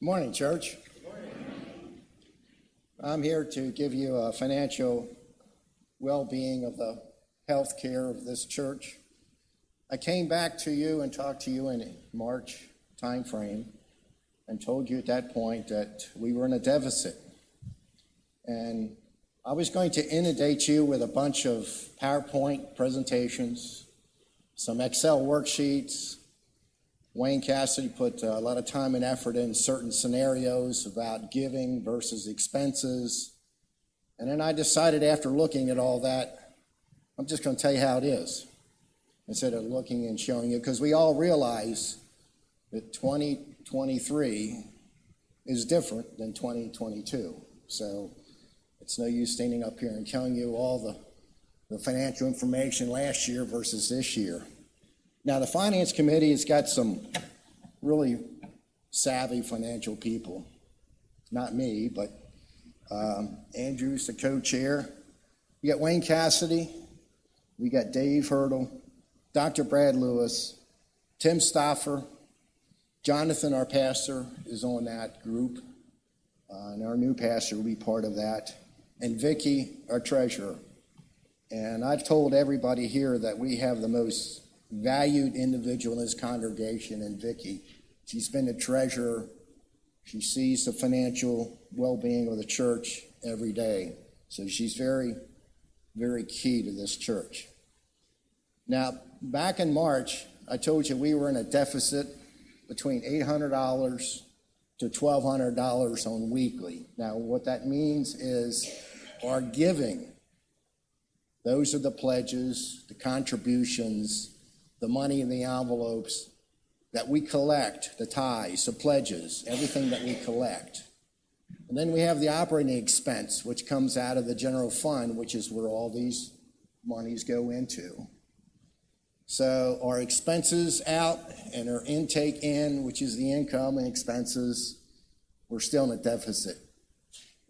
Morning, church. I'm here to give you a financial well-being of the health care of this church. I came back to you and talked to you in March timeframe and told you at that point that we were in a deficit. And I was going to inundate you with a bunch of PowerPoint presentations, some Excel worksheets, Wayne Cassidy put uh, a lot of time and effort in certain scenarios about giving versus expenses. And then I decided after looking at all that, I'm just going to tell you how it is instead of looking and showing you, because we all realize that 2023 is different than 2022. So it's no use standing up here and telling you all the, the financial information last year versus this year. Now, the Finance Committee has got some really savvy financial people. Not me, but um, Andrew's the co chair. We got Wayne Cassidy, we got Dave Hurdle, Dr. Brad Lewis, Tim Stoffer, Jonathan, our pastor, is on that group, uh, and our new pastor will be part of that, and Vicki, our treasurer. And I've told everybody here that we have the most valued individual in this congregation, and Vicki. She's been a treasurer. She sees the financial well-being of the church every day. So she's very, very key to this church. Now, back in March, I told you we were in a deficit between $800 to $1,200 on weekly. Now, what that means is our giving, those are the pledges, the contributions the money in the envelopes that we collect, the ties, the pledges, everything that we collect. And then we have the operating expense, which comes out of the general fund, which is where all these monies go into. So our expenses out and our intake in, which is the income and expenses, we're still in a deficit.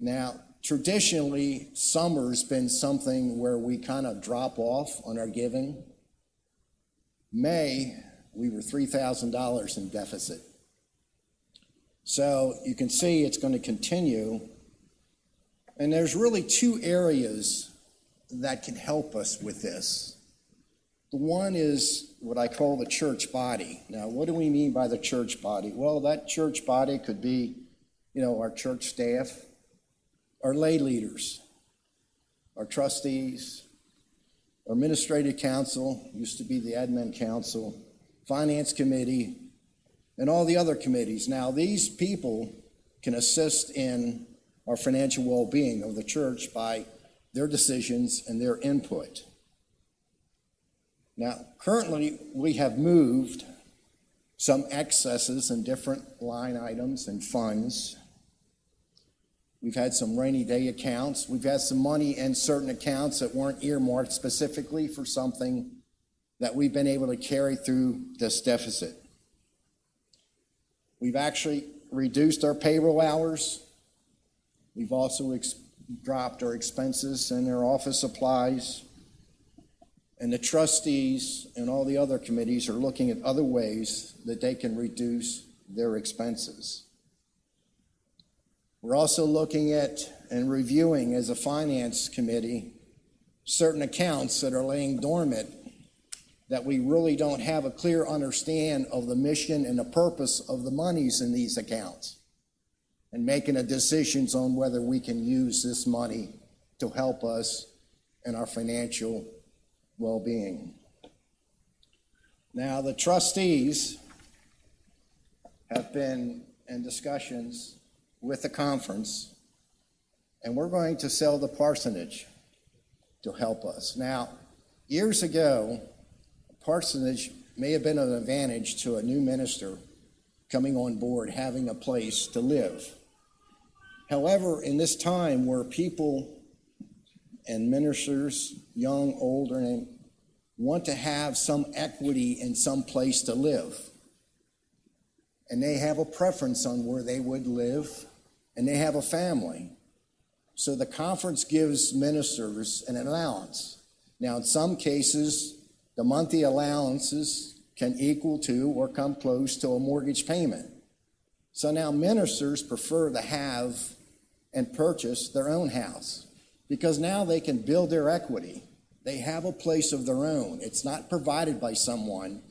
Now, traditionally, summer's been something where we kind of drop off on our giving. May, we were $3,000 in deficit. So you can see it's going to continue. And there's really two areas that can help us with this. The one is what I call the church body. Now, what do we mean by the church body? Well, that church body could be, you know, our church staff, our lay leaders, our trustees, administrative council, used to be the admin council, finance committee, and all the other committees. Now, these people can assist in our financial well being of the church by their decisions and their input. Now, currently, we have moved some excesses in different line items and funds We've had some rainy day accounts. We've had some money in certain accounts that weren't earmarked specifically for something that we've been able to carry through this deficit. We've actually reduced our payroll hours. We've also ex- dropped our expenses and our office supplies. And the trustees and all the other committees are looking at other ways that they can reduce their expenses. We're also looking at and reviewing as a finance committee certain accounts that are laying dormant that we really don't have a clear understand of the mission and the purpose of the monies in these accounts and making a decisions on whether we can use this money to help us in our financial well-being. Now the trustees have been in discussions with the conference, and we're going to sell the parsonage to help us. Now, years ago, parsonage may have been an advantage to a new minister coming on board, having a place to live. However, in this time where people and ministers, young, and want to have some equity and some place to live, and they have a preference on where they would live, and they have a family. So the conference gives ministers an allowance. Now, in some cases, the monthly allowances can equal to or come close to a mortgage payment. So now ministers prefer to have and purchase their own house because now they can build their equity. They have a place of their own. It's not provided by someone.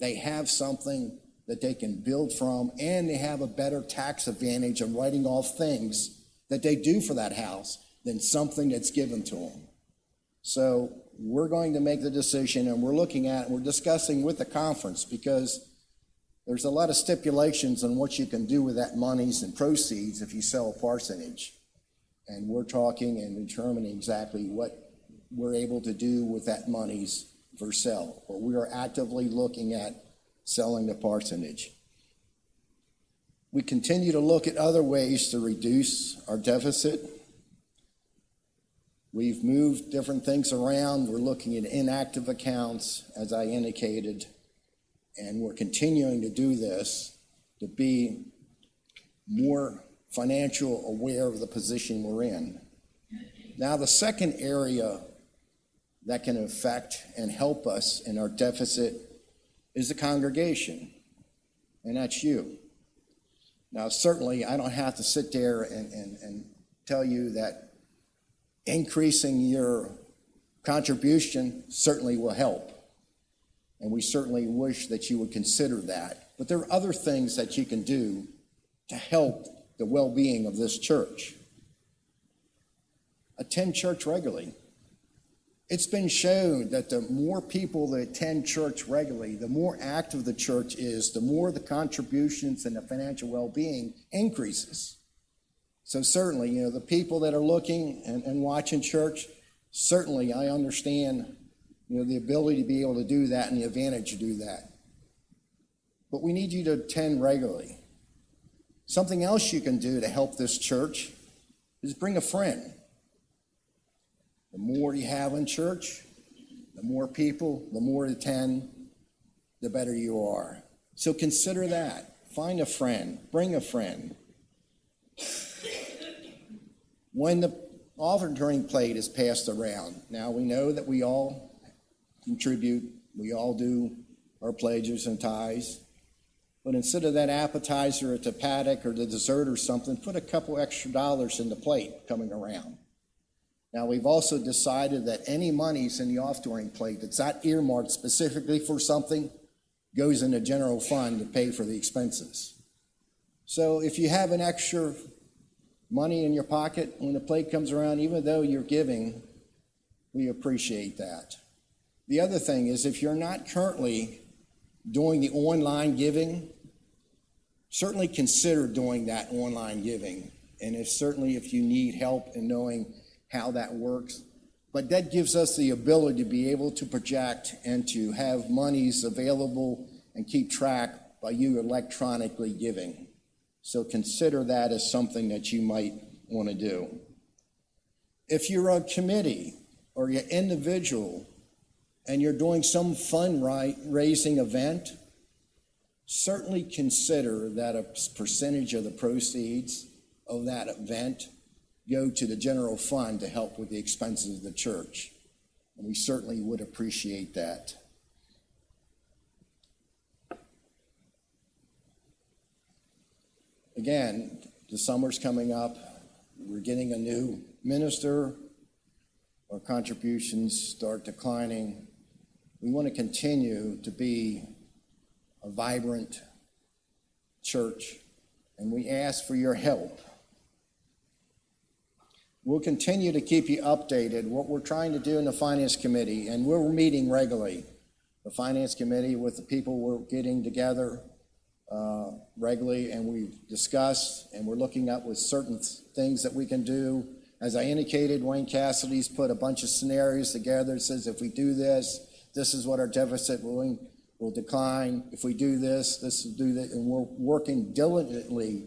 They have something that they can build from, and they have a better tax advantage of writing off things that they do for that house than something that's given to them. So we're going to make the decision, and we're looking at, we're discussing with the conference because there's a lot of stipulations on what you can do with that monies and proceeds if you sell a parsonage. And we're talking and determining exactly what we're able to do with that monies for sale. But we are actively looking at selling the parsonage. We continue to look at other ways to reduce our deficit. We've moved different things around. We're looking at inactive accounts, as I indicated, and we're continuing to do this to be more financial aware of the position we're in. Now, the second area that can affect and help us in our deficit is the congregation, and that's you. Now, certainly, I don't have to sit there and, and, and tell you that increasing your contribution certainly will help. And we certainly wish that you would consider that. But there are other things that you can do to help the well being of this church. Attend church regularly. It's been shown that the more people that attend church regularly, the more active the church is, the more the contributions and the financial well being increases. So, certainly, you know, the people that are looking and, and watching church, certainly I understand, you know, the ability to be able to do that and the advantage to do that. But we need you to attend regularly. Something else you can do to help this church is bring a friend. The more you have in church, the more people, the more attend, the better you are. So consider that. Find a friend, bring a friend. When the offering plate is passed around, now we know that we all contribute, we all do our pledges and tithes. But instead of that appetizer at the paddock or the dessert or something, put a couple extra dollars in the plate coming around. Now, we've also decided that any monies in the offering plate that's not earmarked specifically for something goes in a general fund to pay for the expenses. So if you have an extra money in your pocket when the plate comes around, even though you're giving, we appreciate that. The other thing is if you're not currently doing the online giving, certainly consider doing that online giving. And if certainly if you need help in knowing how that works. But that gives us the ability to be able to project and to have monies available and keep track by you electronically giving. So consider that as something that you might want to do. If you're a committee or you're individual and you're doing some fundraising event, certainly consider that a percentage of the proceeds of that event go to the general fund to help with the expenses of the church. And we certainly would appreciate that. Again, the summer's coming up. We're getting a new minister. Our contributions start declining. We want to continue to be a vibrant church, and we ask for your help We'll continue to keep you updated what we're trying to do in the Finance Committee, and we're meeting regularly. The Finance Committee with the people we're getting together uh, regularly, and we've discussed, and we're looking at with certain things that we can do. As I indicated, Wayne Cassidy's put a bunch of scenarios together. It says if we do this, this is what our deficit will, will decline. If we do this, this will do that, and we're working diligently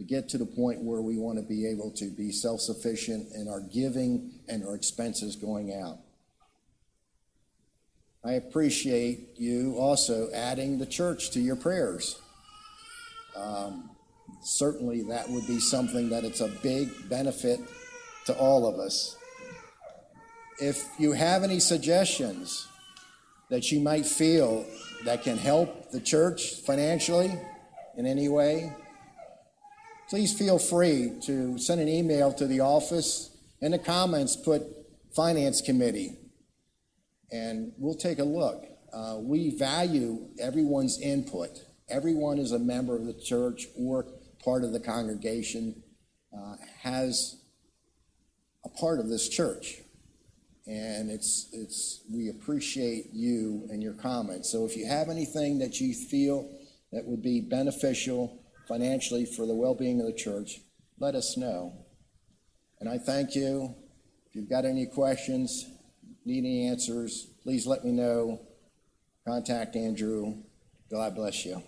to get to the point where we want to be able to be self sufficient in our giving and our expenses going out. I appreciate you also adding the church to your prayers. Um, certainly, that would be something that it's a big benefit to all of us. If you have any suggestions that you might feel that can help the church financially in any way, please feel free to send an email to the office. In the comments, put Finance Committee, and we'll take a look. Uh, we value everyone's input. Everyone is a member of the church or part of the congregation, uh, has a part of this church. And it's, it's, we appreciate you and your comments. So if you have anything that you feel that would be beneficial financially for the well being of the church, let us know. And I thank you. If you've got any questions, need any answers, please let me know. Contact Andrew. God bless you.